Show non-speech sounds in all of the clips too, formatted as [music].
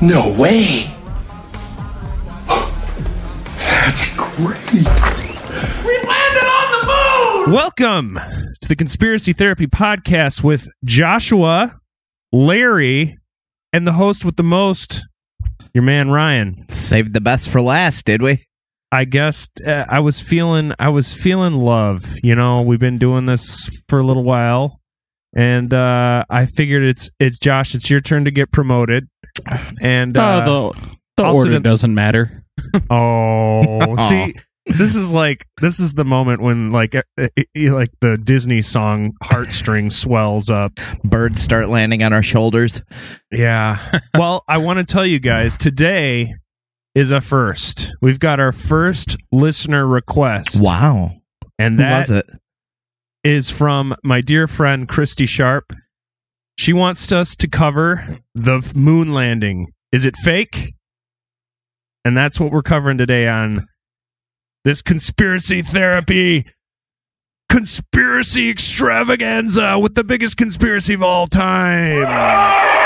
No way. That's great. We landed on the moon! Welcome to the Conspiracy Therapy Podcast with Joshua, Larry, and the host with the most, your man Ryan. Saved the best for last, did we? I guess uh, I was feeling I was feeling love. You know, we've been doing this for a little while, and uh, I figured it's it's Josh. It's your turn to get promoted. And uh, oh, the the order doesn't matter. [laughs] Oh, see, this is like this is the moment when like uh, uh, uh, like the Disney song heartstring [laughs] swells up. Birds start landing on our shoulders. Yeah. [laughs] well, I want to tell you guys today is a first. We've got our first listener request. Wow. And Who that was it? Is from my dear friend Christy Sharp. She wants us to cover the moon landing. Is it fake? And that's what we're covering today on this conspiracy therapy conspiracy extravaganza with the biggest conspiracy of all time.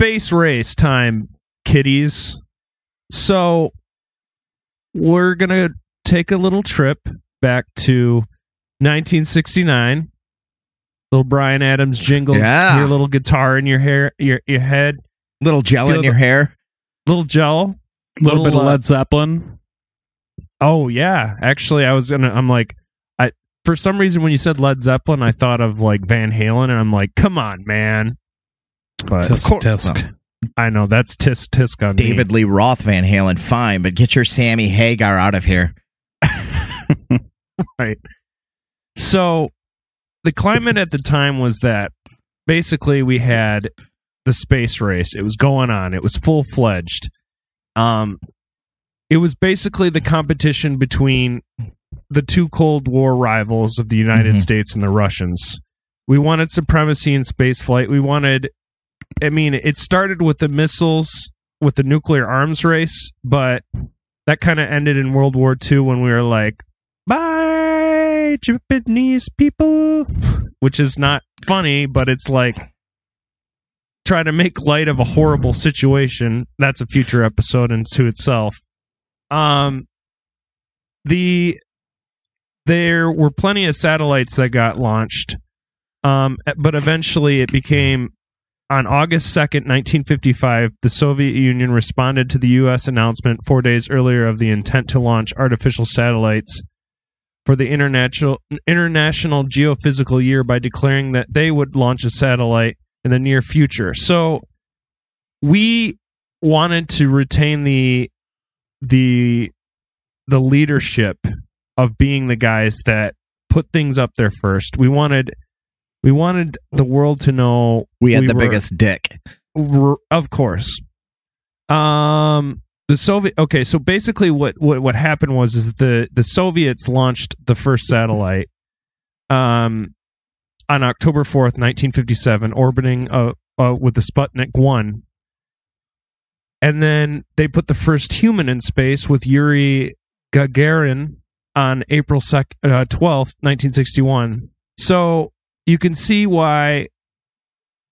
Space race time, kiddies. So we're going to take a little trip back to 1969. Little Bryan Adams jingle. Yeah. Your little guitar in your hair, your your head, Little gel Feel in your hair. little gel. A little, bit of uh, Led Zeppelin. Oh yeah, actually, I was gonna. I'm like, I for some reason when you said Led Zeppelin, I thought of like Van Halen, and I'm like, come on, man. But of Tisk course, tisk. I know that's tisk tisk on me. David Lee Roth Van Halen, fine, but get your Sammy Hagar out of here. [laughs] right. So the climate at the time was that basically we had the space race. It was going on. It was full fledged. Um, it was basically the competition between the two Cold War rivals of the United Mhm. States and the Russians. We wanted supremacy in space flight. We wanted, I mean, it started with the missiles, with the nuclear arms race, but that kind of ended in World War II when we were like, bye, Japanese people, which is not funny, but it's like try to make light of a horrible situation. That's a future episode into itself. Um, the there were plenty of satellites that got launched, um, but eventually it became on August 2nd, 1955, the Soviet Union responded to the U.S. announcement four days earlier of the intent to launch artificial satellites for the International, International Geophysical Year by declaring that they would launch a satellite in the near future. So we wanted to retain the the the leadership of being the guys that put things up there first. We wanted we wanted the world to know We had the were- biggest dick. Of course. Um, the Soviet. Okay, so basically, what what what happened was is the the Soviets launched the first satellite, um, on October fourth, nineteen fifty seven, orbiting uh, uh with the Sputnik one, and then they put the first human in space with Yuri Gagarin on April sec- uh, 12th, 1961. So you can see why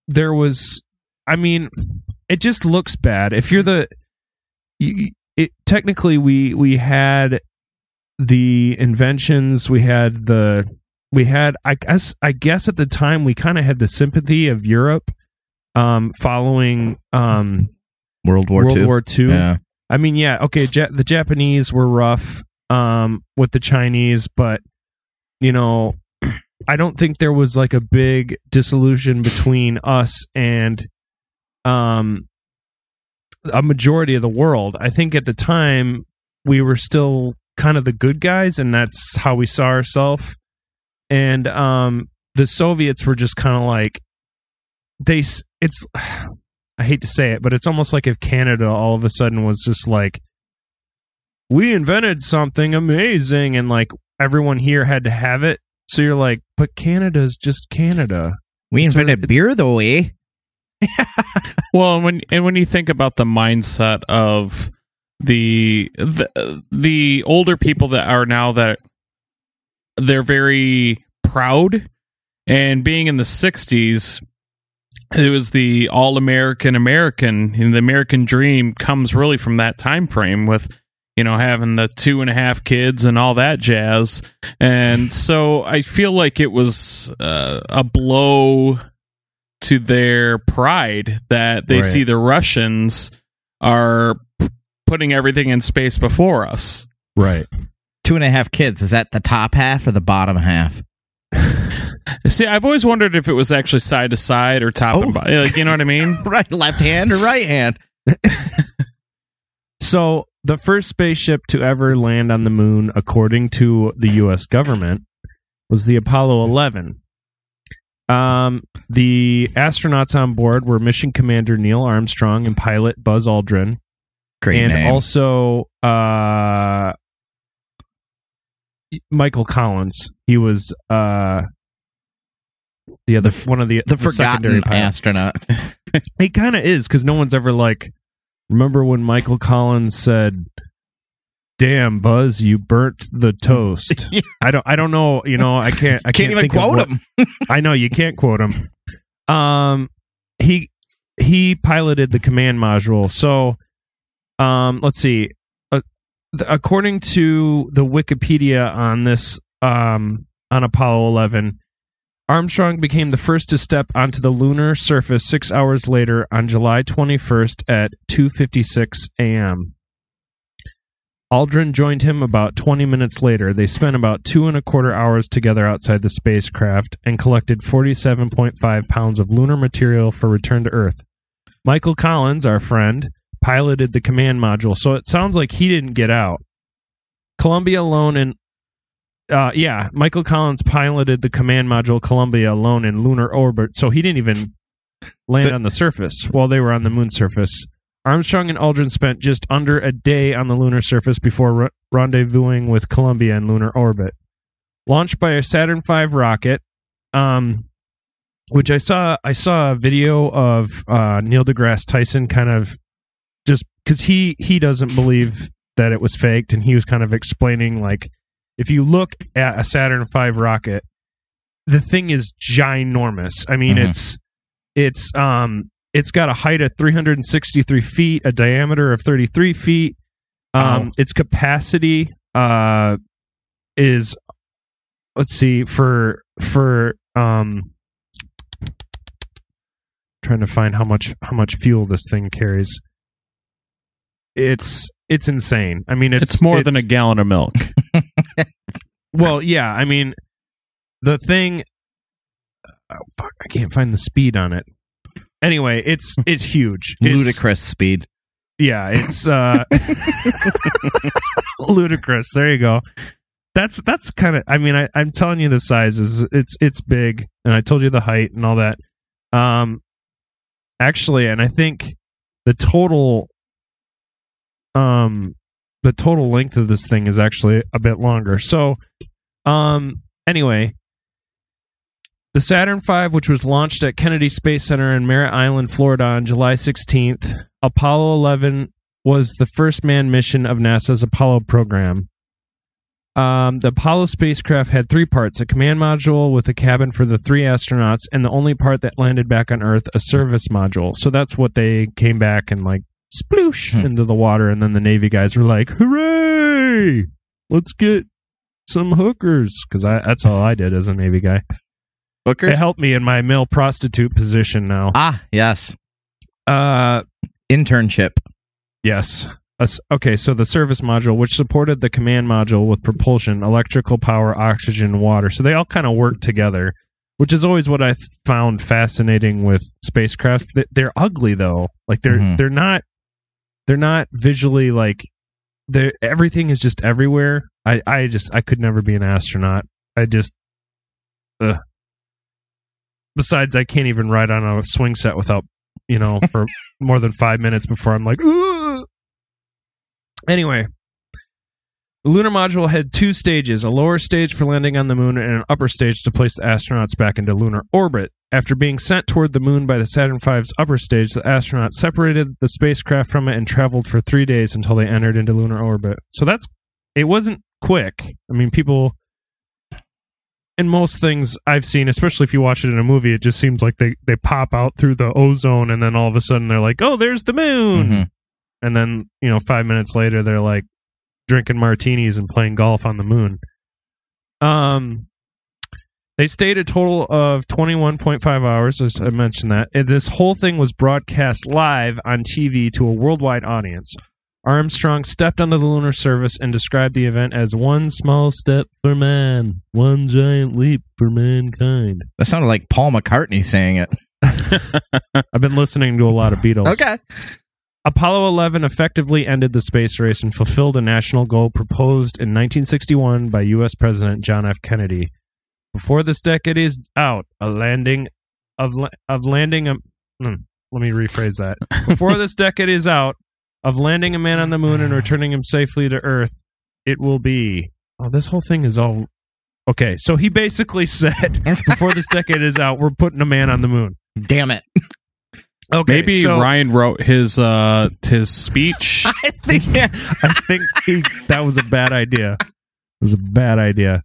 there was I mean, it just looks bad. If you're the you, it technically we we had the inventions, we had the we had I guess I guess at the time we kind of had the sympathy of Europe um following um World War World II. War Two. Yeah. I mean, yeah, okay, ja- the Japanese were rough um with the Chinese, but you know, I don't think there was like a big disillusion between us and um a majority of the world. I think at the time we were still kind of the good guys and that's how we saw ourselves. And um the Soviets were just kind of like they it's [sighs] I hate to say it, but it's almost like if Canada all of a sudden was just like, we invented something amazing, and like everyone here had to have it. So you're like, but Canada's just Canada. We It's invented it's- beer though, eh? [laughs] Well, and when and when you think about the mindset of the the the older people that are now that they're very proud and being in the 60s it was the all american american and the american dream comes really from that time frame with you know having the two and a half kids and all that jazz and so i feel like it was uh, a blow to their pride that they Right. see the russians are putting everything in space before us Right. Two and a half kids. Is that the top half or the bottom half? [laughs] see i've always wondered if it was actually side to side or top Oh. and bottom like you know what i mean [laughs] Right, left hand or right hand? [laughs] So the first spaceship to ever land on the moon, according to the U.S. government, was the Apollo 11. Um, the astronauts on board were Mission Commander Neil Armstrong and pilot Buzz Aldrin, Great and name. also uh, Michael Collins. He was uh, the other one of the the secondary forgotten astronaut. [laughs] He kind of is because no one's ever like. Remember when Michael Collins said, "Damn, Buzz, you burnt the toast." [laughs] Yeah. I don't. I don't know. You know, I can't. I [laughs] Can't can't, even quote what- him. [laughs] I know you can't quote him. Um, he he piloted the command module. So, um, let's see. Uh, th- according to the Wikipedia on this, um, on Apollo 11, Armstrong became the first to step onto the lunar surface six hours later on July 21st at 2:56 a.m. Aldrin joined him about 20 minutes later. They spent about two and a quarter hours together outside the spacecraft and collected 47.5 pounds of lunar material for return to Earth. Michael Collins, our friend, piloted the command module, so it sounds like he didn't get out. Columbia alone in uh, yeah, Michael Collins piloted the command module Columbia alone in lunar orbit, so he didn't even land So- on the surface while they were on the moon surface. Armstrong and Aldrin spent just under a day on the lunar surface before re- rendezvousing with Columbia in lunar orbit. Launched by a Saturn V rocket, um, which I saw, I saw a video of uh, Neil deGrasse Tyson kind of just because he he doesn't believe that it was faked, and he was kind of explaining like if you look at a Saturn V rocket, the thing is ginormous. I mean, Mhm. it's it's um it's got a height of 363 feet, a diameter of 33 feet. Um, Wow. its capacity uh is let's see for for um trying to find how much how much fuel this thing carries. It's it's insane. I mean, it's it's, more than a gallon of milk well, yeah. I mean, the thing. Oh, fuck! I can't find the speed on it. Anyway, it's [laughs] it's huge. It's- Ludicrous speed. Yeah, it's uh [laughs] ludicrous. There you go. That's that's kind of. I mean, I, I'm telling you the size is it's it's big, and I told you the height and all that. Um, actually, and I think the total, um, the total length of this thing is actually a bit longer. So, um, anyway, the Saturn V, which was launched at Kennedy Space Center in Merritt Island, Florida, on July 16th, Apollo 11 was the first manned mission of NASA's Apollo program. Um, the Apollo spacecraft had three parts a command module with a cabin for the three astronauts, and the only part that landed back on Earth, a service module. So that's what they came back and like sploosh Hmm. into the water. And then the Navy guys were like, hooray! Let's get some hookers. Because that's all I did as a Navy guy. Hookers? It helped me in my male prostitute position now. Ah, yes. Uh, Internship. Yes. Okay, so the service module, which supported the command module with propulsion, electrical power, oxygen, water. So they all kind of work together, which is always what I th- found fascinating with spacecrafts. They- They're ugly though. Like they're Mhm. they're not they're not visually like they everything is just everywhere. I I just I could never be an astronaut. I just ugh. Besides, I can't even ride on a swing set without you know for [laughs] more than five minutes before I'm like. Ugh. Anyway, The lunar module had two stages a lower stage for landing on the moon and an upper stage to place the astronauts back into lunar orbit. After being sent toward the moon by the Saturn V's upper stage, the astronauts separated the spacecraft from it and traveled for three days until they entered into lunar orbit. So that's it wasn't quick. I mean, people in most things I've seen, especially if you watch it in a movie, it just seems like they, they pop out through the ozone and then all of a sudden they're like, oh, there's the moon. Mhm. And then, you know, five minutes later, they're like drinking martinis and playing golf on the moon. Um, they stayed a total of 21.5 hours, as I mentioned that. And this whole thing was broadcast live on TV to a worldwide audience. Armstrong stepped onto the lunar surface and described the event as one small step for man, one giant leap for mankind. That sounded like Paul McCartney saying it. [laughs] I've been listening to a lot of Beatles. Okay. Apollo 11 effectively ended the space race and fulfilled a national goal proposed in 1961 by U.S. President John F. Kennedy. Before this decade is out, a landing of of landing a hmm, let me rephrase that. Before this decade is out, of landing a man on the moon and returning him safely to Earth, it will be. Oh, this whole thing is all okay. So he basically [laughs] said, before this decade is out, we're putting a man on the moon. Damn it. Okay, Maybe so- Ryan wrote his uh his speech. [laughs] I think I think he, that was a bad idea. It was a bad idea.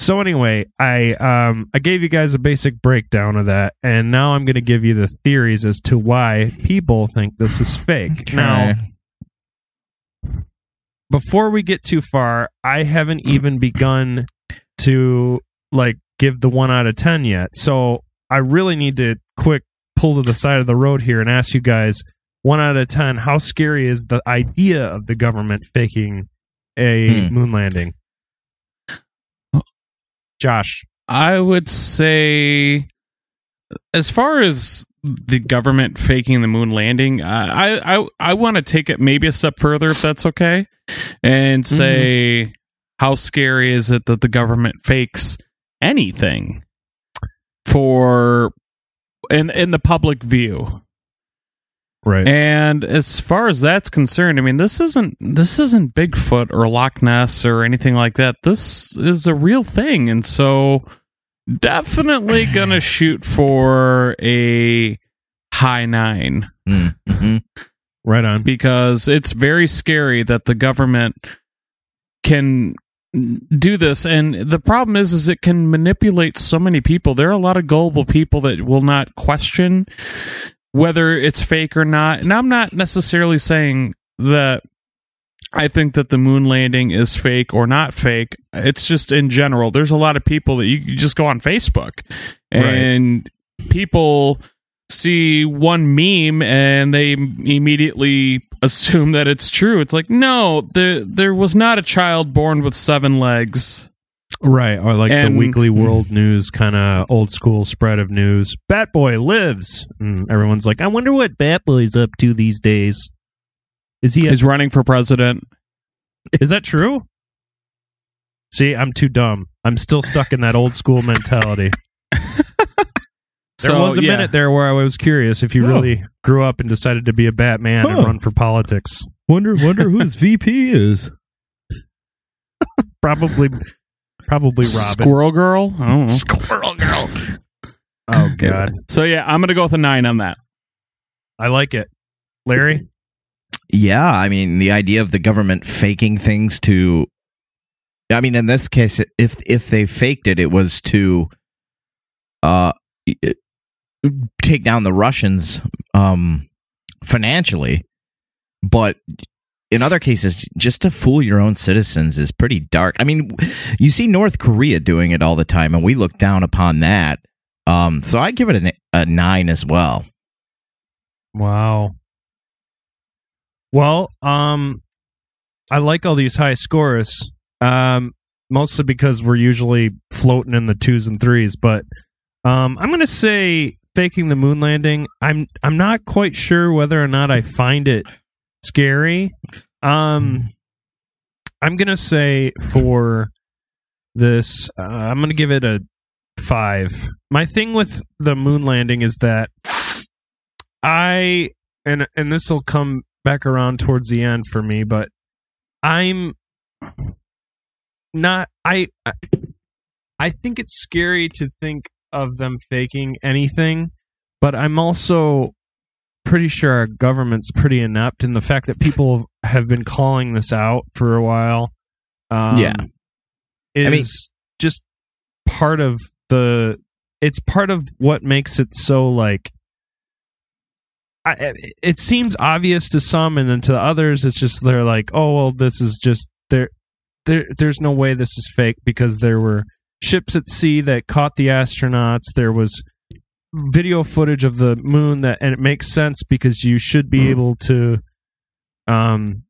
So anyway, I um I gave you guys a basic breakdown of that, and now I'm going to give you the theories as to why people think this is fake. Now, before we get too far, I haven't even begun to like give the one out of ten yet. So I really need to quick pull to the side of the road here and ask you guys one out of ten, how scary is the idea of the government faking a Hmm. moon landing? Josh. I would say, as far as the government faking the moon landing, I I I want to take it maybe a step further, if that's okay, and mm-hmm. say how scary is it that the government fakes anything for in in the public view. Right. And as far as that's concerned, I mean, this isn't this isn't Bigfoot or Loch Ness or anything like that. This is a real thing, and so definitely [sighs] gonna shoot for a high nine Mm-hmm. right on. because it's very scary that the government can do this and the problem is is it can manipulate so many people there are a lot of gullible people that will not question whether it's fake or not and i'm not necessarily saying that i think that the moon landing is fake or not fake it's just in general there's a lot of people that you, just go on facebook and people see one meme and they immediately assume that it's true. It's like, no, there there was not a child born with seven legs. Right. Or like And- the weekly mm. world news kind of old school spread of news. Bat Boy lives. And everyone's like, I wonder what Bat Boy's up to these days. Is he? He's running for president. is that true? See, I'm too dumb. I'm still stuck in that old school mentality. There So, was a yeah. minute there where I was curious if you Oh. really grew up and decided to be a Batman and run for politics. Wonder wonder who his VP is. [laughs] Probably, probably Robin. Squirrel Girl. I don't know. Squirrel Girl. Oh God, So yeah, I'm gonna go with a nine on that. I like it, Larry. Yeah, I mean the idea of the government faking things to I mean in this case if if they faked it it was to uh take down the Russians um financially but in other cases just to fool your own citizens is pretty dark. I mean you see North Korea doing it all the time and we look down upon that. Um so I give it a, a 9 as well. Wow. Well, um, I like all these high scores, um, mostly because we're usually floating in the twos and threes. But um, I'm going to say faking the moon landing. I'm I'm not quite sure whether or not I find it scary. Um, I'm to say for this, uh, I'm to give it a five. My thing with the moon landing is that I and and this will come back around towards the end for me, but I'm not I- I think it's scary to think of them faking anything, but I'm also pretty sure our government's pretty inept and the fact that people have been calling this out for a while um, Yeah. is I mean- just part of the it's part of what makes it so like I, it seems obvious to some and then to others it's just they're like oh well this is just there there there's no way this is fake because there were ships at sea that caught the astronauts there was video footage of the moon that and it makes sense because you should be able to um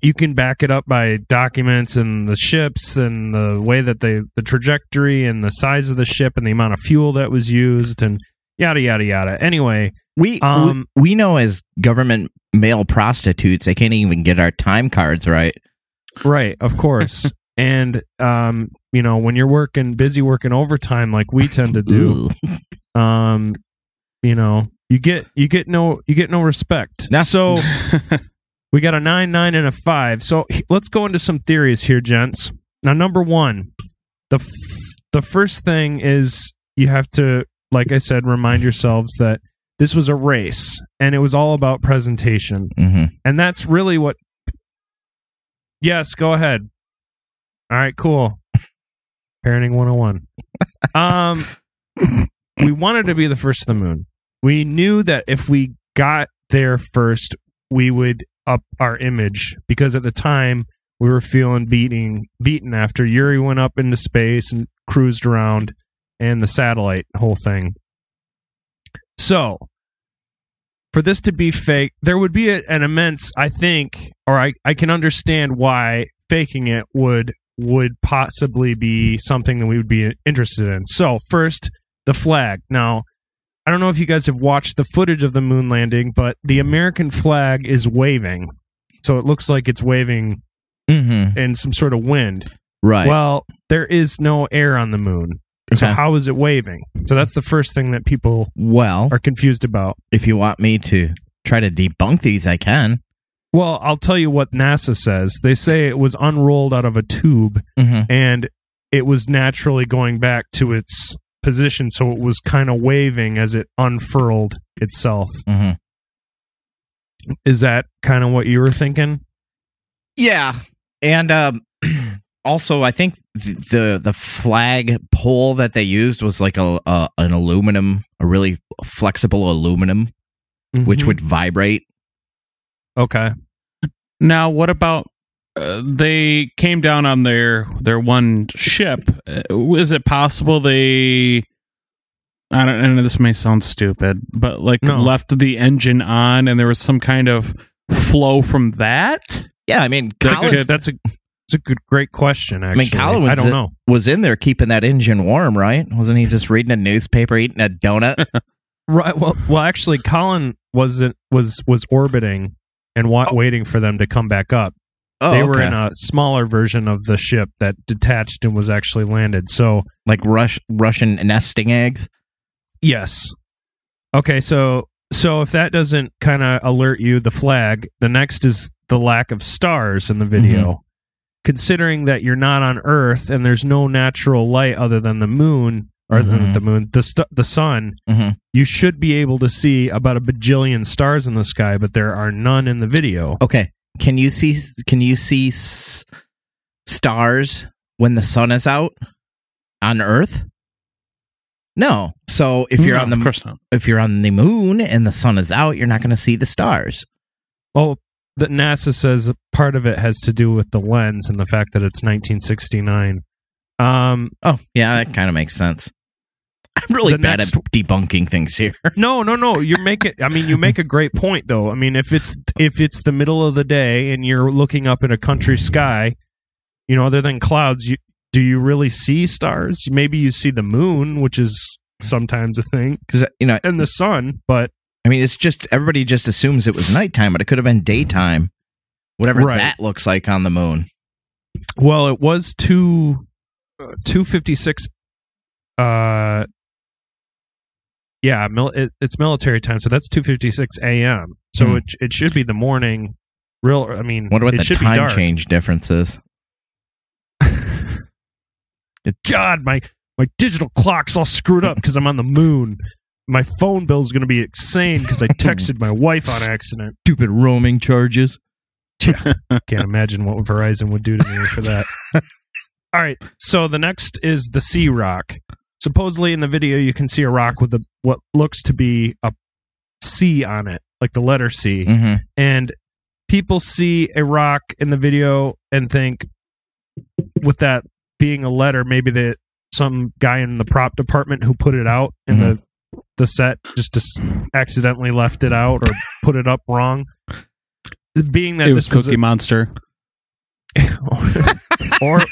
you can back it up by documents and the ships and the way that they the trajectory and the size of the ship and the amount of fuel that was used and yada yada yada anyway We, Um, we we know as government male prostitutes, they can't even get our time cards right. Right, of course. And um, you know, when you're working busy working overtime like we tend to do, [laughs] um, you know, you get you get no you get no respect. No. So [laughs] we got a nine, nine, and a five. So let's go into some theories here, gents. Now, number one, the f- the first thing is you have to, like I said, remind yourselves that this was a race and it was all about presentation. Mhm. And that's really what. Yes, go ahead. All right, cool. Parenting 101. Um, we wanted to be the first to the moon. We knew that if we got there first, we would up our image because at the time we were feeling beating beaten after Yuri went up into space and cruised around and the satellite whole thing. So, for this to be fake, there would be a, an immense, I think, or I, I can understand why faking it would would possibly be something that we would be interested in. So, first, the flag. Now, I don't know if you guys have watched the footage of the moon landing, but the American flag is waving. So it looks like it's waving Mhm. in some sort of wind. Right. Well, there is no air on the moon. So Okay. how is it waving? So that's the first thing that people well, are confused about. if you want me to try to debunk these, I can. Well, I'll tell you what NASA says. They say it was unrolled out of a tube Mhm. and it was naturally going back to its position, so it was kind of waving as it unfurled itself. Mhm. Is that kind of what you were thinking? Yeah, and um, [clears throat] also I think th- the the flag pole that they used was like a, a an aluminum, a really flexible aluminum, which Mhm. would vibrate. okay. Now, what about uh, they came down on their their one ship? Uh, is it possible they? I don't know. This may sound stupid, but like No. left the engine on, and there was some kind of flow from that. Yeah, I mean, That's a good- that's a that's a good great question. I Actually, mean, Colin I was, don't in- know. was in there keeping that engine warm, right? Wasn't he just reading a newspaper, eating a donut? [laughs] Right. Well, well, actually, Colin wasn't was was orbiting and wa- oh. waiting for them to come back up. Oh, they were okay. in a smaller version of the ship that detached and was actually landed. So like Rush Russian nesting eggs. yes. Okay. So so if that doesn't kind of alert you, the flag. The next is the lack of stars in the mm-hmm. video. Considering that you're not on Earth and there's no natural light other than the moon or the- Mhm. the moon, the st- the sun, Mhm. you should be able to see about a bajillion stars in the sky, but there are none in the video. Okay, can you see? Can you see s- stars when the sun is out on Earth? No. So if you're No, on the if you're on the moon and the sun is out, you're not going to see the stars. Well, the NASA says part of it has to do with the lens and the fact that it's 1969. Um, Oh, yeah, that kind of makes sense. I'm really The bad next- at debunking things here. [laughs] no, no, no. You're making. I mean, you make a great point, though. I mean, if it's if it's the middle of the day and you're looking up in a country sky, you know, other than clouds, you do you really see stars? Maybe you see the moon, which is sometimes a thing, Because you know, and the sun, but I mean, it's just everybody just assumes it was nighttime, but it could have been daytime. Whatever Right. that looks like on the moon. Well, it was two two fifty six. Uh, yeah, mil- it, it's military time, so that's two fifty six a.m. So Hmm. it it should be the morning. Real, I mean, Wonder what the time change difference is. [laughs] God, my my digital clock's all screwed up because I'm on the moon. My phone bill's going to be insane because I texted my [laughs] wife on accident. Stupid roaming charges. Yeah, Can't imagine what Verizon would do to me for that. [laughs] All right, so the next is the C Rock. Supposedly in the video, you can see a rock with a what looks to be a C on it, like the letter C, hmm and people see a rock in the video and think, with that being a letter, maybe that some guy in the prop department who put it out in the the set just dis- accidentally left it out or put it up wrong. Being that it was this was a- Cookie Monster. [laughs] or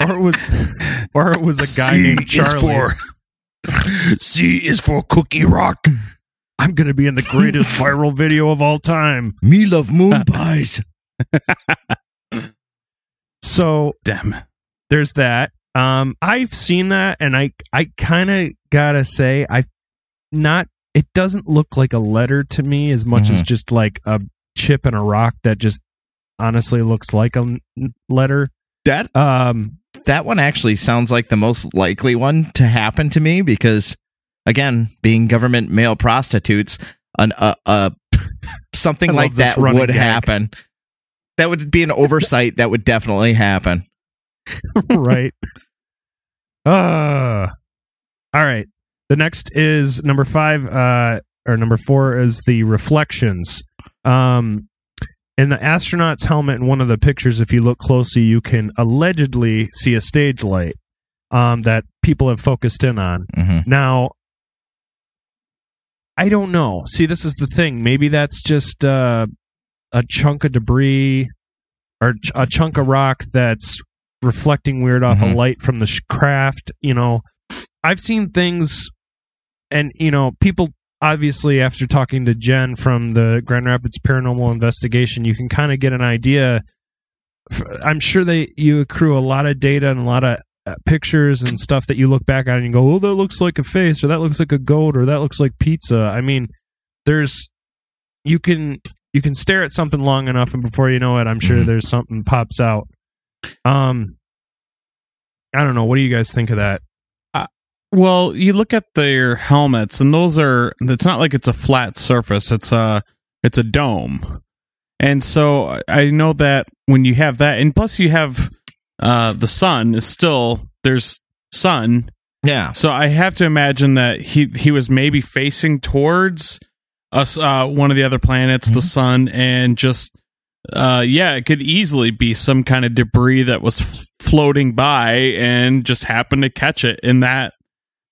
or it was or it was a guy named Charlie. [laughs] C is for Cookie Rock. I'm going to be in the greatest viral video of all time. Me love moon pies. [laughs] So Damn. there's that. Um, I've seen that, and I I kind of gotta say I not. It doesn't look like a letter to me as much as Mhm. just like a chip and a rock that just honestly looks like a letter. That Um, that one actually sounds like the most likely one to happen to me because, again, being government male prostitutes, an uh, [laughs] uh something like that would gag. happen. That would be an oversight. that would definitely happen. [laughs] right. Uh all right. The next is number five, uh or number four is the reflections. Um in the astronaut's helmet in one of the pictures, if you look closely, you can allegedly see a stage light um that people have focused in on. hmm Now I don't know. See, this is the thing. Maybe that's just uh, a chunk of debris or ch- a chunk of rock that's reflecting weird off Mhm. a light from the sh- craft. You know, I've seen things, and you know, people obviously after talking to Jen from the Grand Rapids Paranormal Investigation, you can kind of get an idea. I'm sure they you accrue a lot of data and a lot of uh, pictures and stuff that you look back at and you go, "Oh, that looks like a face," or "That looks like a goat," or "That looks like pizza." I mean, there's you can you can stare at something long enough, and before you know it, I'm sure Mhm. there's something pops out. Um, I don't know. What do you guys think of that? Well, you look at their helmets, and those are. It's not like it's a flat surface. It's a. It's a dome, and so I- know that when you have that, and plus you have uh, the sun is still there's sun, Yeah. so I have to imagine that he he was maybe facing towards us, uh, one of the other planets, the sun, and just uh, yeah, it could easily be some kind of debris that was f- floating by and just happened to catch it in that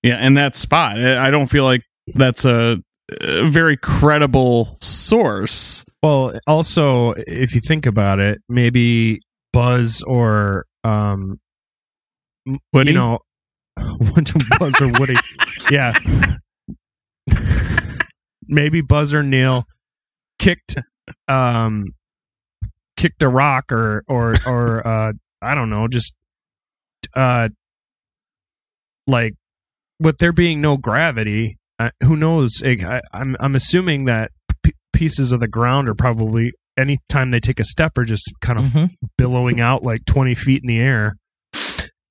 yeah in that spot. I I don't feel like that's a, a very credible source. Well, also, if you think about it, maybe Buzz or um, Woody? you know, [laughs] Buzz or Woody, [laughs] yeah, maybe Buzz or Neil kicked um kicked a rock or or or uh I don't know, just uh like with there being no gravity, uh, who knows? I, I'm I'm assuming that p- pieces of the ground are probably anytime they take a step are just kind of Mhm. billowing out like 20 feet in the air.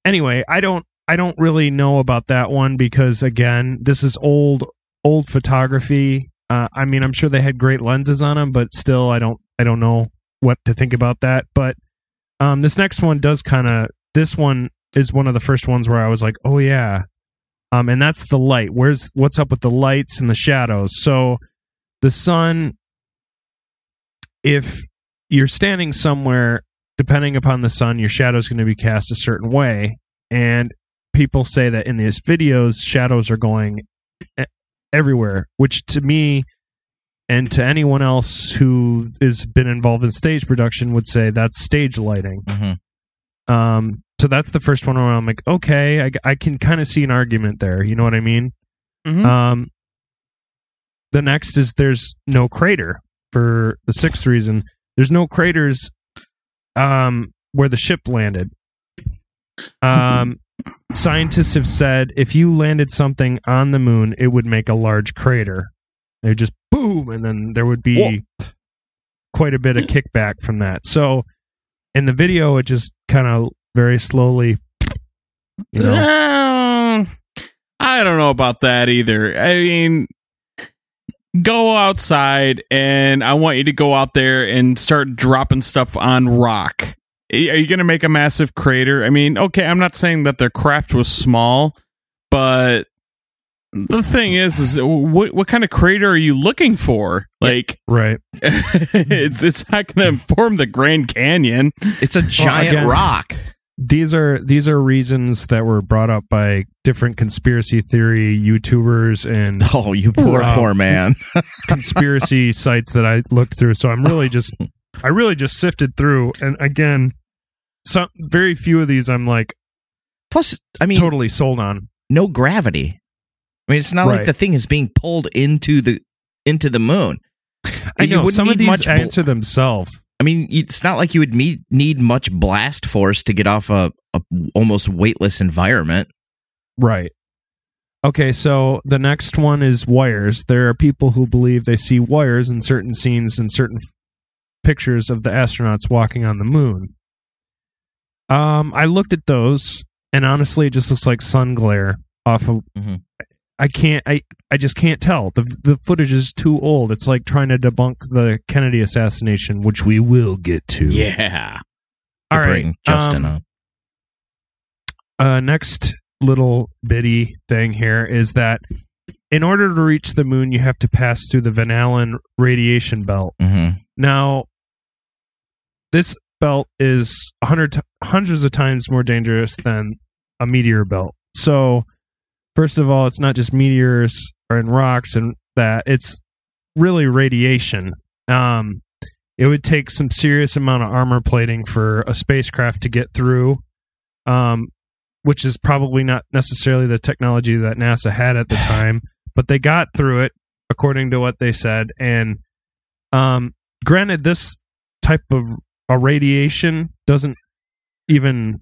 Anyway, I don't I don't really know about that one because again, this is old old photography. Uh, I mean, I'm sure they had great lenses on them, but still, I don't I don't know what to think about that. But um, this next one does kind of this one is one of the first ones where I was like, oh yeah, um, and that's the light. Where's what's up with the lights and the shadows? So the sun, if you're standing somewhere, depending upon the sun, your shadow's going to be cast a certain way, and people say that in these videos, shadows are going everywhere, which to me and to anyone else who has been involved in stage production would say that's stage lighting. Mhm. Um, so that's the first one where I'm like, okay, I, I can kind of see an argument there. You know what I mean? Mhm. Um, the next is there's no crater for the sixth reason. There's no craters um, where the ship landed. Um, [laughs] scientists have said if you landed something on the moon, it would make a large crater. They would just boom, and then there would be quite a bit of [laughs] kickback from that. So in the video, it just kind of very slowly You know, Uh, I don't know about that either. I mean, go outside and I want you to go out there and start dropping stuff on rock. Are you going to make a massive crater? I mean, okay, I'm not saying that their craft was small, but the thing is, is what what kind of crater are you looking for? Like, [laughs] right? it's it's not going to form the Grand Canyon. It's a giant again- rock. These are these are reasons that were brought up by different conspiracy theory YouTubers and [laughs] Oh, you poor, poor man. [laughs] conspiracy sites that I looked through. So I'm really just I really just sifted through and again some very few of these I'm like Plus, I mean, totally sold on. no gravity. I mean, it's not Right. like the thing is being pulled into the into the moon. I know some of these much bl- answer themselves. I mean, it's not like you would need need much blast force to get off a, a almost weightless environment. Right. Okay, so the next one is wires. There are people who believe they see wires in certain scenes and certain f- pictures of the astronauts walking on the moon. Um, I looked at those, and honestly, it just looks like sun glare off of. Mhm. I can't. I I just can't tell. the The footage is too old. It's like trying to debunk the Kennedy assassination, which we will get to. Yeah. All right, bring Justin um, up. uh, next little bitty thing here is that in order to reach the moon, you have to pass through the Van Allen radiation belt. Mm-hmm. Now, this belt is hundred t- hundreds of times more dangerous than a meteor belt. So, first of all, it's not just meteors or and rocks and that; it's really radiation. Um, it would take some serious amount of armor plating for a spacecraft to get through, um, which is probably not necessarily the technology that NASA had at the [laughs] time. But they got through it, according to what they said. And um, granted, this type of a radiation doesn't even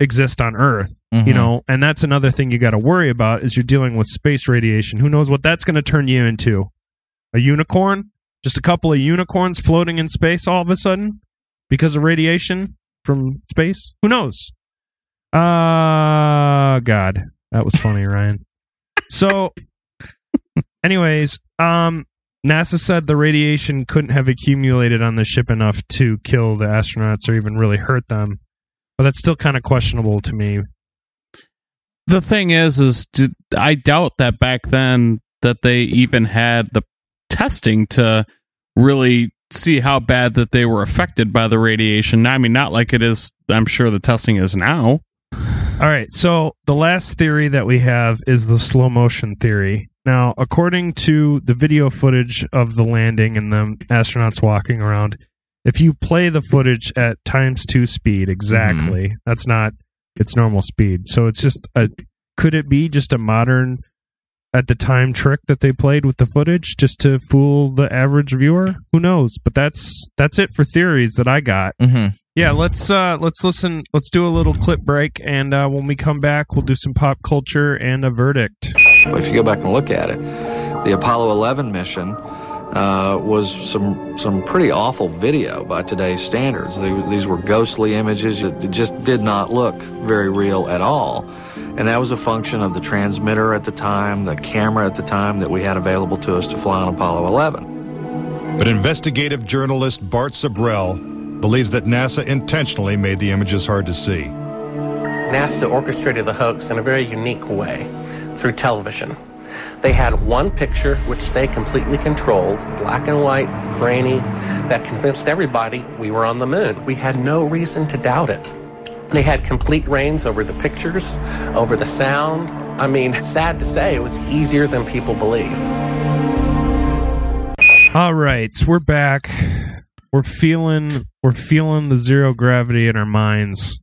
exist on Earth, you Mhm. know, and that's another thing you got to worry about is you're dealing with space radiation. Who knows what that's going to turn you into? A unicorn? Just a couple of unicorns floating in space all of a sudden because of radiation from space? Who knows? Uh God, that was funny, [laughs] Ryan. So, anyways, um, NASA said the radiation couldn't have accumulated on the ship enough to kill the astronauts or even really hurt them, but that's still kind of questionable to me. the thing is is did, i doubt that back then that they even had the testing to really see how bad that they were affected by the radiation i mean not like it is i'm sure the testing is now All right, so the last theory that we have is the slow motion theory. Now, according to the video footage of the landing and the astronauts walking around, if you play the footage at times two speed exactly, that's not its normal speed. So it's just a could it be just a modern at the time trick that they played with the footage just to fool the average viewer? Who knows? But that's that's it for theories that I got. Mm-hmm. Yeah, let's uh let's listen let's do a little clip break and uh when we come back we'll do some pop culture and a verdict. But if you go back and look at it, the Apollo 11 mission uh, was some some pretty awful video by today's standards. They, these were ghostly images. It, it just did not look very real at all. And that was a function of the transmitter at the time, the camera at the time that we had available to us to fly on Apollo 11. But investigative journalist Bart Sibrel believes that NASA intentionally made the images hard to see. NASA orchestrated the hoax in a very unique way through television. They had one picture which they completely controlled, black and white, grainy, that convinced everybody we were on the moon. We had no reason to doubt it. They had complete reins over the pictures, over the sound. I mean, sad to say, it was easier than people believe. All right, we're back. We're feeling we're feeling the zero gravity in our minds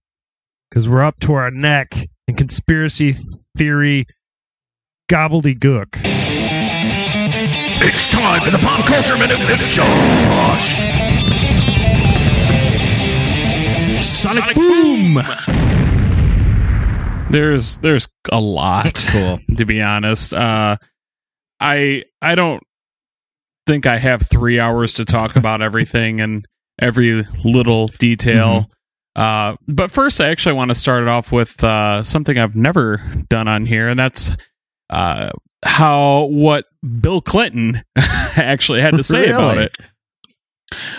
cuz we're up to our neck in conspiracy theory gobbledygook. It's time for the pop culture minute with Josh. Sonic, Boom. there's there's a lot [laughs] Cool. to be honest uh i i don't think i have three hours to talk [laughs] about everything and every little detail Uh, but first, I actually want to start it off with uh, something I've never done on here, and that's uh, how what Bill Clinton [laughs] actually had to say about it.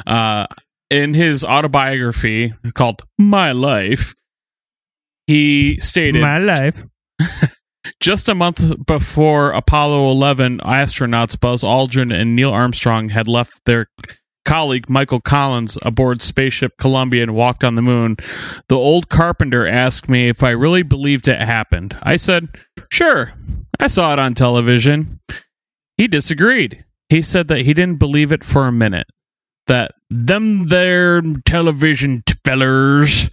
Uh, in his autobiography called My Life, he stated My life. [laughs] just a month before Apollo 11 astronauts Buzz Aldrin and Neil Armstrong had left their colleague Michael Collins aboard spaceship Columbia and walked on the moon, the old carpenter asked me if I really believed it happened. I said, "Sure. I saw it on television." He disagreed. He said that he didn't believe it for a minute. That them there television fellers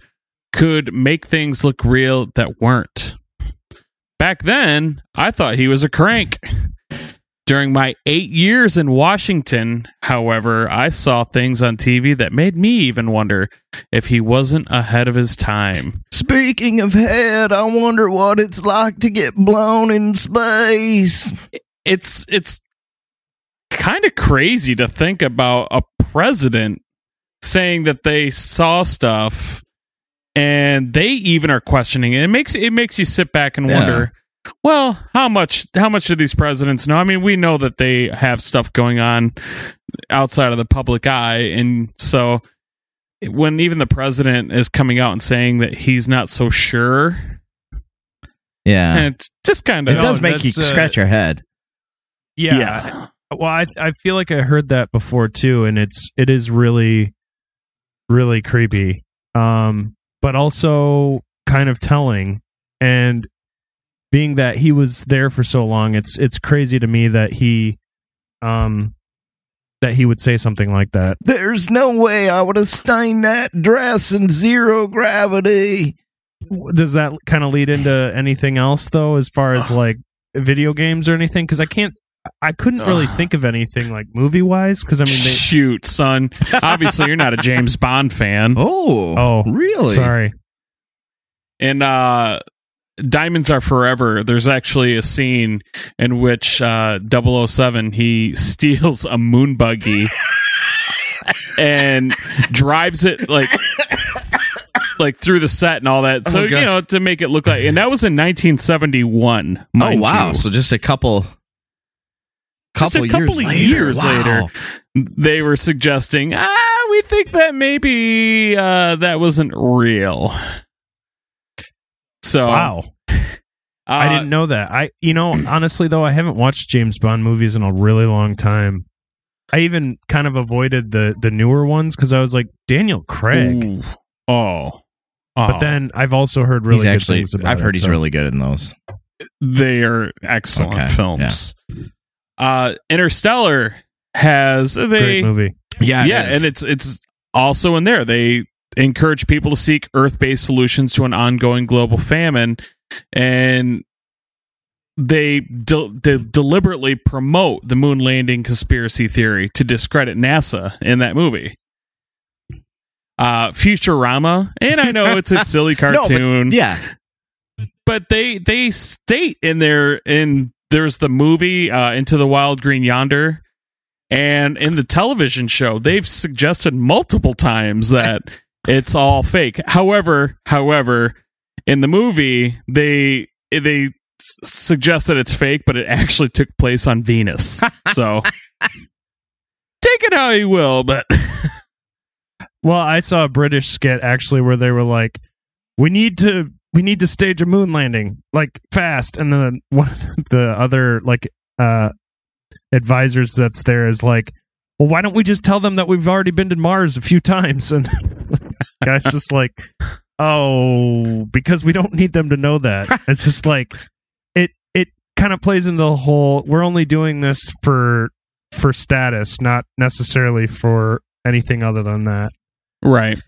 could make things look real that weren't. Back then, I thought he was a crank. [laughs] During my eight years in Washington, however, I saw things on TV that made me even wonder if he wasn't ahead of his time. Speaking of head, I wonder what it's like to get blown in space. It's it's kind of crazy to think about a president saying that they saw stuff and they even are questioning it. It makes it makes you sit back and Yeah. wonder, well, how much how much do these presidents know? I mean, we know that they have stuff going on outside of the public eye, and so when even the president is coming out and saying that he's not so sure, Yeah. it's just kind of It of does make you uh, scratch your head. Yeah. yeah. Well, I I feel like I heard that before too, and it's it is really, really creepy. Um, but also kind of telling, and being that he was there for so long, it's it's crazy to me that he, um, that he would say something like that. There's no way I would have stained that dress in zero gravity. Does that kind of lead into anything else though, as far as [sighs] like video games or anything? Because I can't. I couldn't really [sighs] think of anything like movie wise because I mean they Shoot, son. Obviously, you're not a James [laughs] Bond fan. Oh, Oh, really? sorry And uh, Diamonds Are Forever, there's actually a scene in which uh, 007 he [laughs] steals a moon buggy [laughs] and drives it like like through the set and all that. So Oh, you know to make it look like, and that was in 1971. Oh wow! you. So just a couple, Just a couple years of later. years Wow. later, they were suggesting, ah, we think that maybe uh, that wasn't real. So wow. I uh, didn't know that. I, you know, [clears throat] honestly though, I haven't watched James Bond movies in a really long time. I even kind of avoided the the newer ones because I was like Daniel Craig. Ooh. Oh. But Oh. then I've also heard really he's good actually. things about I've heard it, he's so- really good in those. they are excellent Okay, films. Uh, Interstellar has they great movie. Yeah, yeah, and it's it's also in there. They encourage people to seek Earth-based solutions to an ongoing global famine, and they, de- de- deliberately promote the moon landing conspiracy theory to discredit NASA in that movie. Uh, Futurama, and I know it's a [laughs] silly No, but- cartoon, yeah, but they they state in there in there's the movie uh, Into the Wild Green Yonder, and in the television show they've suggested multiple times that [laughs] it's all fake. However, however, in the movie they they s- suggest that it's fake, but it actually took place on Venus. [laughs] so take it how you will, but [laughs] Well, I saw a British skit actually where they were like, "We need to, we need to stage a moon landing like fast," and then [laughs] one of the other like uh advisors that's there is like, "Well, why don't we just tell them that we've already been to Mars a few times?" And [laughs] guys just like, "Oh, because we don't need them to know that." It's just like it it kind of plays into the whole. We're only doing this for for status, not necessarily for anything other than that. Right.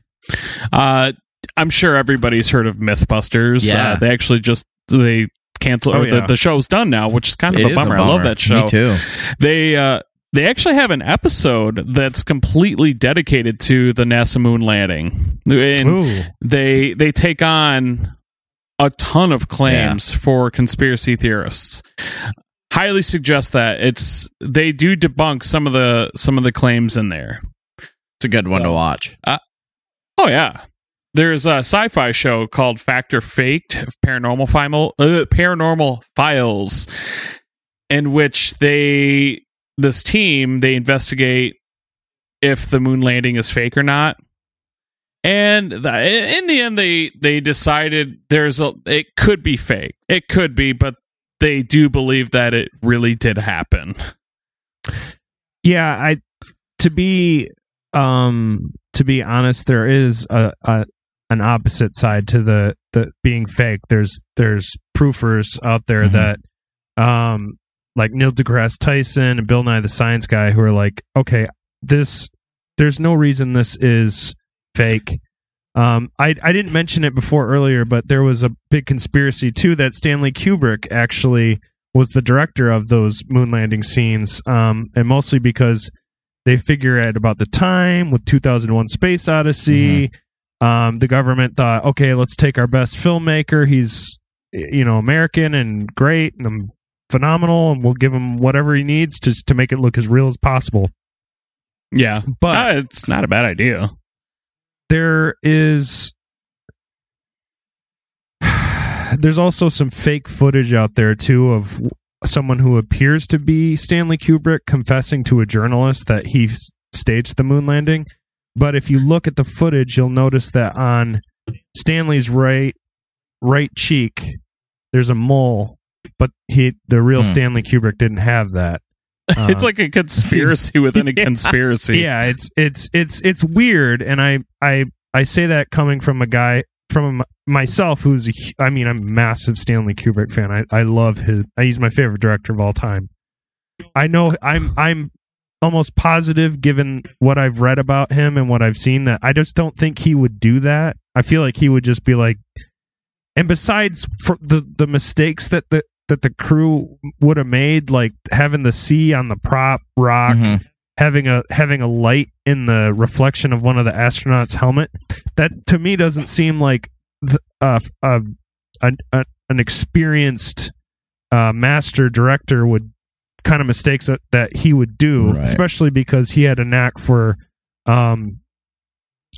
Uh, I'm sure everybody's heard of MythBusters. Yeah. Uh, they actually just they cancel Oh, or the, the show's done now, which is kind of It a bummer. I love that show. Me too. They uh, they actually have an episode that's completely dedicated to the NASA moon landing, and Ooh. they they take on a ton of claims for conspiracy theorists. Highly suggest that it's they do debunk some of the some of the claims in there. It's a good one to watch. Oh yeah, there's a sci-fi show called Fact or Faked Paranormal uh, Paranormal Files, in which they this team they investigate if the moon landing is fake or not. And the, in the end, they they decided there's a it could be fake. It could be, but they do believe that it really did happen. Yeah, I to be um to be honest, there is a, a an opposite side to the the being fake. There's there's proofers out there Mhm. that um like Neil deGrasse Tyson and Bill Nye the Science Guy who are like, okay, this there's no reason this is fake. Um, I I didn't mention it before earlier, but there was a big conspiracy too that Stanley Kubrick actually was the director of those moon landing scenes, um, and mostly because they figure at about the time with 2001 Space Odyssey, um, the government thought, okay, let's take our best filmmaker. He's you know American and great and phenomenal, and we'll give him whatever he needs to to make it look as real as possible. Yeah, But Uh, it's not a bad idea. there is [sighs] there's also some fake footage out there too of someone who appears to be Stanley Kubrick confessing to a journalist that he s- staged the moon landing. But if you look at the footage, you'll notice that on Stanley's right right cheek there's a mole, but he the real Hmm. Stanley Kubrick didn't have that. [laughs] Uh, it's like a conspiracy within a [laughs] conspiracy. yeah it's it's it's it's weird and i i i say that coming from a guy from myself who's a, i mean i'm a massive stanley kubrick fan i i love his he's my favorite director of all time i know i'm i'm almost positive given what i've read about him and what i've seen that i just don't think he would do that i feel like he would just be like and besides for the the mistakes that the that the crew would have made like having the sea on the prop rock Mhm. having a having a light in the reflection of one of the astronauts' helmet. That to me doesn't seem like th- uh, uh, an, a, an experienced uh, master director would kind of mistakes that, that he would do, Right. especially because he had a knack for um,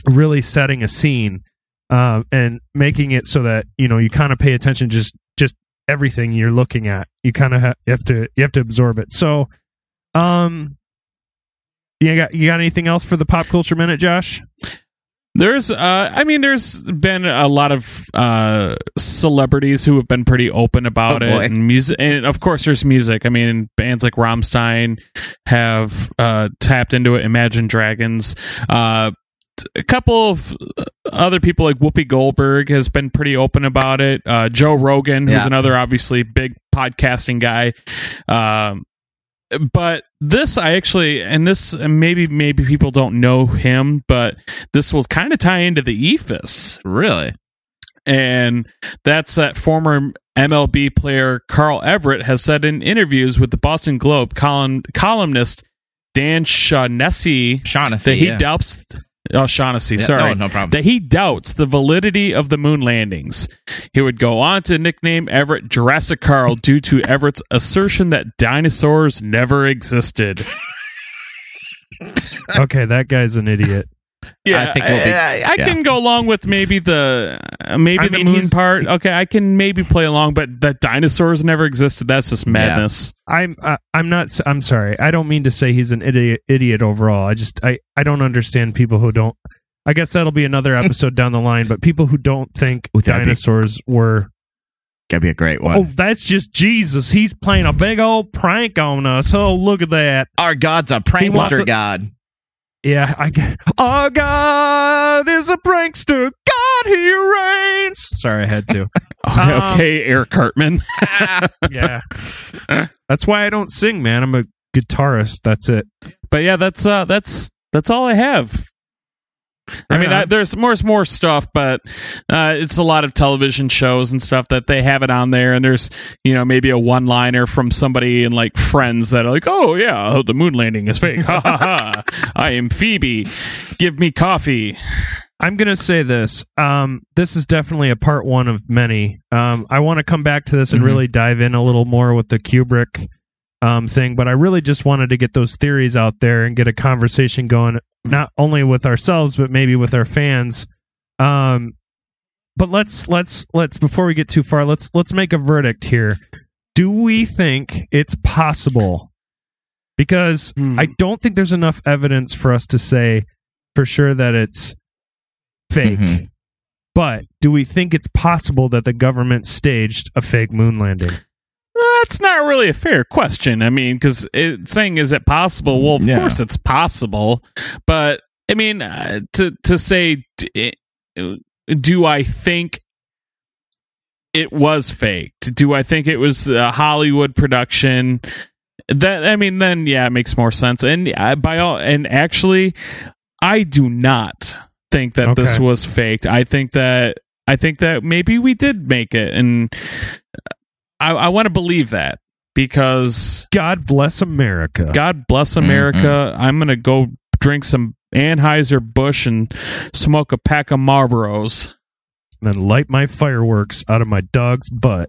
really setting a scene uh, and making it so that you know you kind of pay attention just everything you're looking at. You kind of ha- you have to you have to absorb it. So, um, you got you got anything else for the pop culture minute, Josh? There's, uh, I mean, there's been a lot of uh, celebrities who have been pretty open about Oh, it, boy. and music, and of course, there's music. I mean, bands like Rammstein have uh, tapped into it. Imagine Dragons. Uh, a couple of other people like Whoopi Goldberg has been pretty open about it. Uh, Joe Rogan, who's Yeah. another obviously big podcasting guy. Um, but this I actually and this maybe maybe people don't know him, but this will kind of tie into the EFIS. Really? And that's that former MLB player Carl Everett has said in interviews with the Boston Globe column, columnist Dan Shaughnessy Shaughnessy. that he yeah. doubts oh Shaughnessy, Yeah, sorry. no, no problem. That he doubts the validity of the moon landings. He would go on to nickname Everett Jurassic Carl due to Everett's assertion that dinosaurs never existed. [laughs] Okay, that guy's an idiot. Yeah, I think we'll be- I, I yeah. can go along with maybe the uh, maybe I the mean, moon he's- part. Okay, I can maybe play along, but that dinosaurs never existed. That's just madness. I'm uh, I'm not s- I'm sorry. I don't mean to say he's an idiot idiot overall. I just I I don't understand people who don't. I guess that'll be another [laughs] episode down the line. But people who don't think Ooh, that'd be- dinosaurs were Gotta be a great one. oh that's just Jesus. He's playing a big old prank on us. Oh look at that. Our God's a wants prankster a- god. Yeah, I get. Our God is a prankster. God, he reigns. Sorry, I had to. [laughs] Okay, Um, okay, Eric Cartman. [laughs] yeah, that's why I don't sing, man. I'm a guitarist. That's it. but yeah, that's uh, that's that's all I have. I mean, I, there's more more stuff, but uh, it's a lot of television shows and stuff that they have it on there. And there's you know maybe a one liner from somebody in like Friends that are like, oh yeah, the moon landing is fake. Ha ha ha! [laughs] I am Phoebe. Give me coffee. I'm gonna say this. Um, this is definitely a part one of many. Um, I want to come back to this and Mhm. really dive in a little more with the Kubrick um, thing, but I really just wanted to get those theories out there and get a conversation going, not only with ourselves but maybe with our fans Um, but let's let's let's before we get too far, let's let's make a verdict here. Do we think it's possible? Because Hmm. I don't think there's enough evidence for us to say for sure that it's fake. Mhm. But do we think it's possible that the government staged a fake moon landing? That's not really a fair question. I mean, because saying is it possible? Well, of Yeah. course it's possible, but I mean, uh, to to say, do I think it was faked? Do I think it was a Hollywood production? That I mean, then yeah, it makes more sense. And uh, by all, and actually, I do not think that this was faked. I think that I think that maybe we did make it, and I, I want to believe that because God bless America. God bless America. I'm gonna go drink some Anheuser Busch and smoke a pack of Marlboros. and then light my fireworks out of my dog's butt.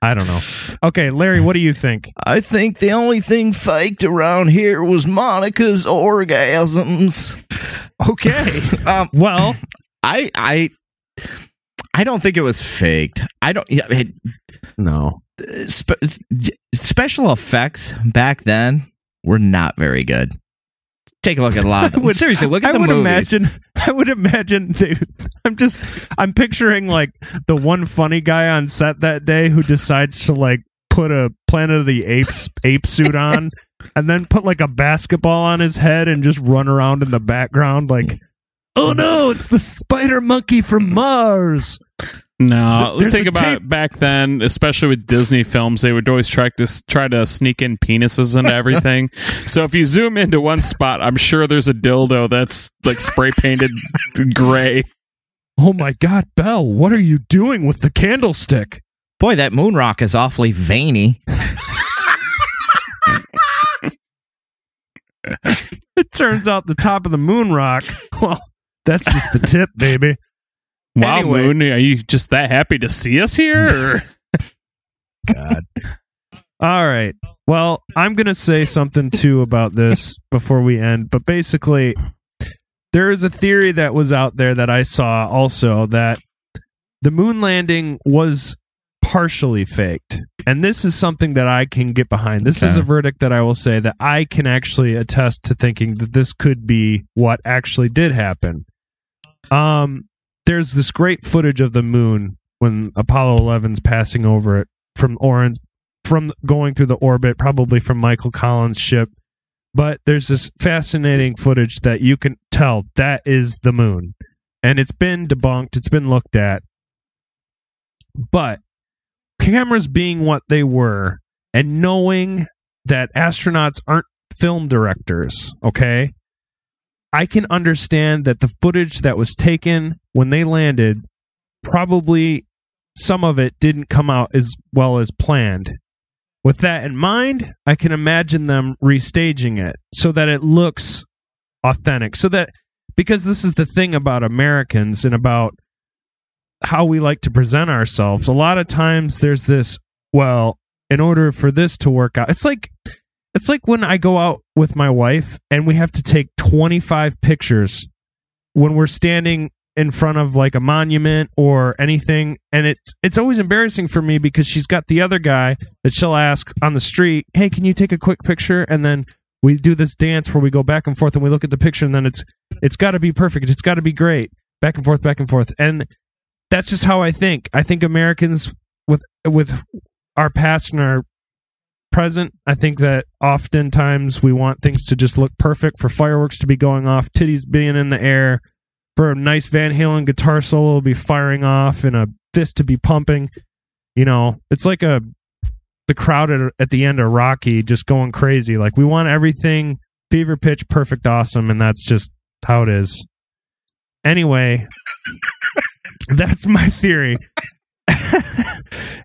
I don't know. Okay, Larry, what do you think? I think the only thing faked around here was Monica's orgasms. Okay. [laughs] Um, Well, I I I don't think it was faked. I don't. Yeah, it, no. spe- special effects back then were not very good. Take a look at a lot of [laughs] them. would- Seriously, look at I the would movies. imagine. I would imagine. They, I'm just. I'm picturing like the one funny guy on set that day who decides to like put a Planet of the Apes ape suit on, [laughs] and then put like a basketball on his head and just run around in the background like. Oh no! It's the spider monkey from Mars. No, There's think about tape- it back then, especially with Disney films, they would always try to try to sneak in penises into [laughs] everything. so if you zoom into one spot, I'm sure there's a dildo that's like spray painted [laughs] gray. Oh my God, Belle! What are you doing with the candlestick? Boy, that moon rock is awfully veiny. [laughs] It turns out the top of the moon rock. Well, that's just the tip, baby. [laughs] Wow, Anyway. Moon, are you just that happy to see us here? [laughs] God. All right. Well, I'm going to say something too about this before we end, but basically, there is a theory that was out there that I saw also that the moon landing was partially faked. And this is something that I can get behind. This is a verdict that I will say that I can actually attest to thinking that this could be what actually did happen. Um there's this great footage of the moon when Apollo 11's passing over it from Orange from going through the orbit probably from Michael Collins' ship. But there's this fascinating footage that you can tell that is the moon. And it's been debunked, it's been looked at. But cameras being what they were and knowing that astronauts aren't film directors, okay? I can understand that the footage that was taken when they landed probably some of it didn't come out as well as planned. With that in mind, I can imagine them restaging it so that it looks authentic. So that because this is the thing about Americans and about how we like to present ourselves. A lot of times there's this, well, in order for this to work out, it's like it's like when I go out with my wife and we have to take 25 pictures when we're standing in front of like a monument or anything and it's it's always embarrassing for me because she's got the other guy that she'll ask on the street, "Hey, can you take a quick picture?" and then we do this dance where we go back and forth and we look at the picture and then it's it's got to be perfect. It's got to be great. Back and forth, back and forth. And that's just how I think. I think Americans with with our past and our present, I think that oftentimes we want things to just look perfect for fireworks to be going off, titties being in the air, for a nice Van Halen guitar solo to be firing off and a fist to be pumping. You know, it's like a the crowd at, at the end of Rocky just going crazy. Like we want everything fever pitch, perfect, awesome, and that's just how it is. Anyway, [laughs] that's my theory. [laughs]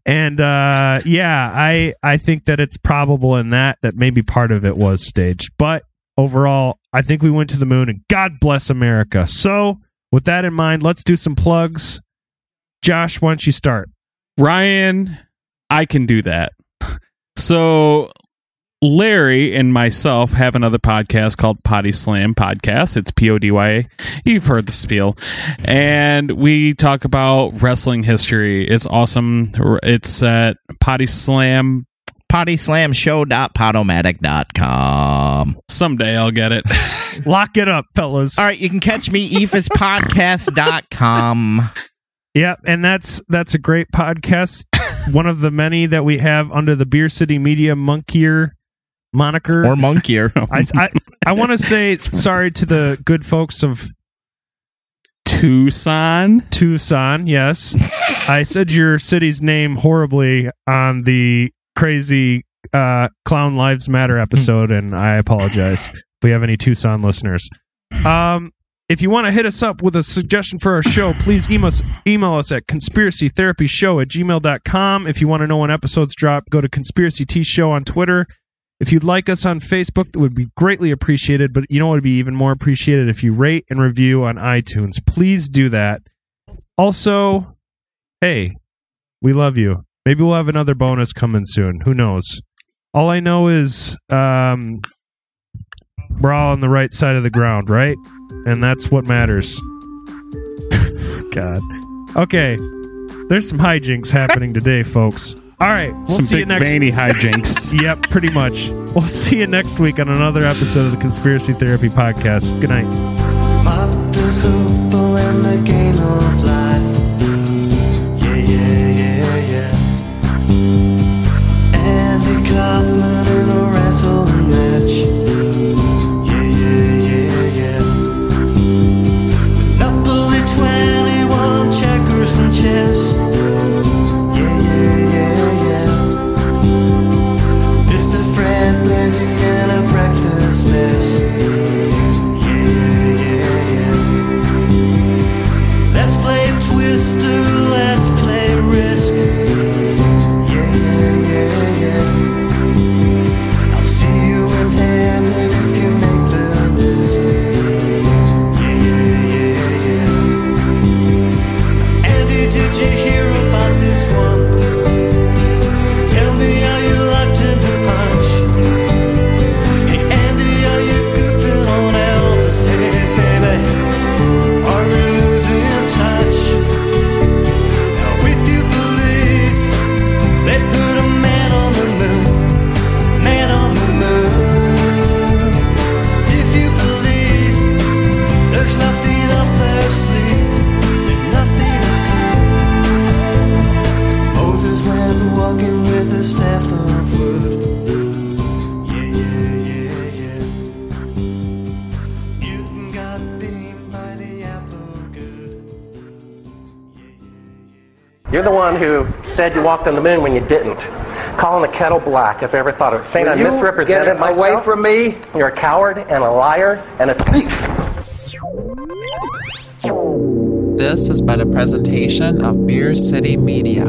and uh yeah, I I think that it's probable in that that maybe part of it was staged. But overall, I think we went to the moon and God bless America. So, with that in mind, let's do some plugs. Josh, why don't you start? Ryan, I can do that. [laughs] So Larry and myself have another podcast called Potty Slam Podcast. It's P O D Y. You've heard the spiel. And we talk about wrestling history. It's awesome. It's at Potty Slam. Potty Slam Pottyslamshow.podomatic.com. Someday I'll get it. [laughs] Lock it up, fellas. All right, you can catch me, ephaspodcast.com. Yep, and that's that's a great podcast. One of the many that we have under the Beer City Media Monkier moniker. Or monkier. I, I, I want to say [laughs] sorry to the good folks of Tucson. Tucson, yes. I said your city's name horribly on the crazy uh, Clown Lives Matter episode, and I apologize if we have any Tucson listeners. Um, if you want to hit us up with a suggestion for our show, please email us, email us at conspiracystherapyshow at gmail.com. If you want to know when episodes drop, go to Conspiracy T Show on Twitter. If you'd like us on Facebook, that would be greatly appreciated. But you know what would be even more appreciated if you rate and review on iTunes. Please do that. Also, hey, we love you. Maybe we'll have another bonus coming soon. Who knows? All I know is um, we're all on the right side of the ground, right? And that's what matters. [laughs] God. Okay. There's some hijinks happening today, folks. All right. We'll Some see you big next veiny hijinks. [laughs] Yep, pretty much. We'll see you next week on another episode of the Conspiracy Therapy Podcast. Good night. Buck the football said you walked on the moon when you didn't. Calling the kettle black if I ever thought of it. Saying Will I you misrepresented get myself. away from me? You're a coward and a liar and a thief. This has been a presentation of Beer City Media.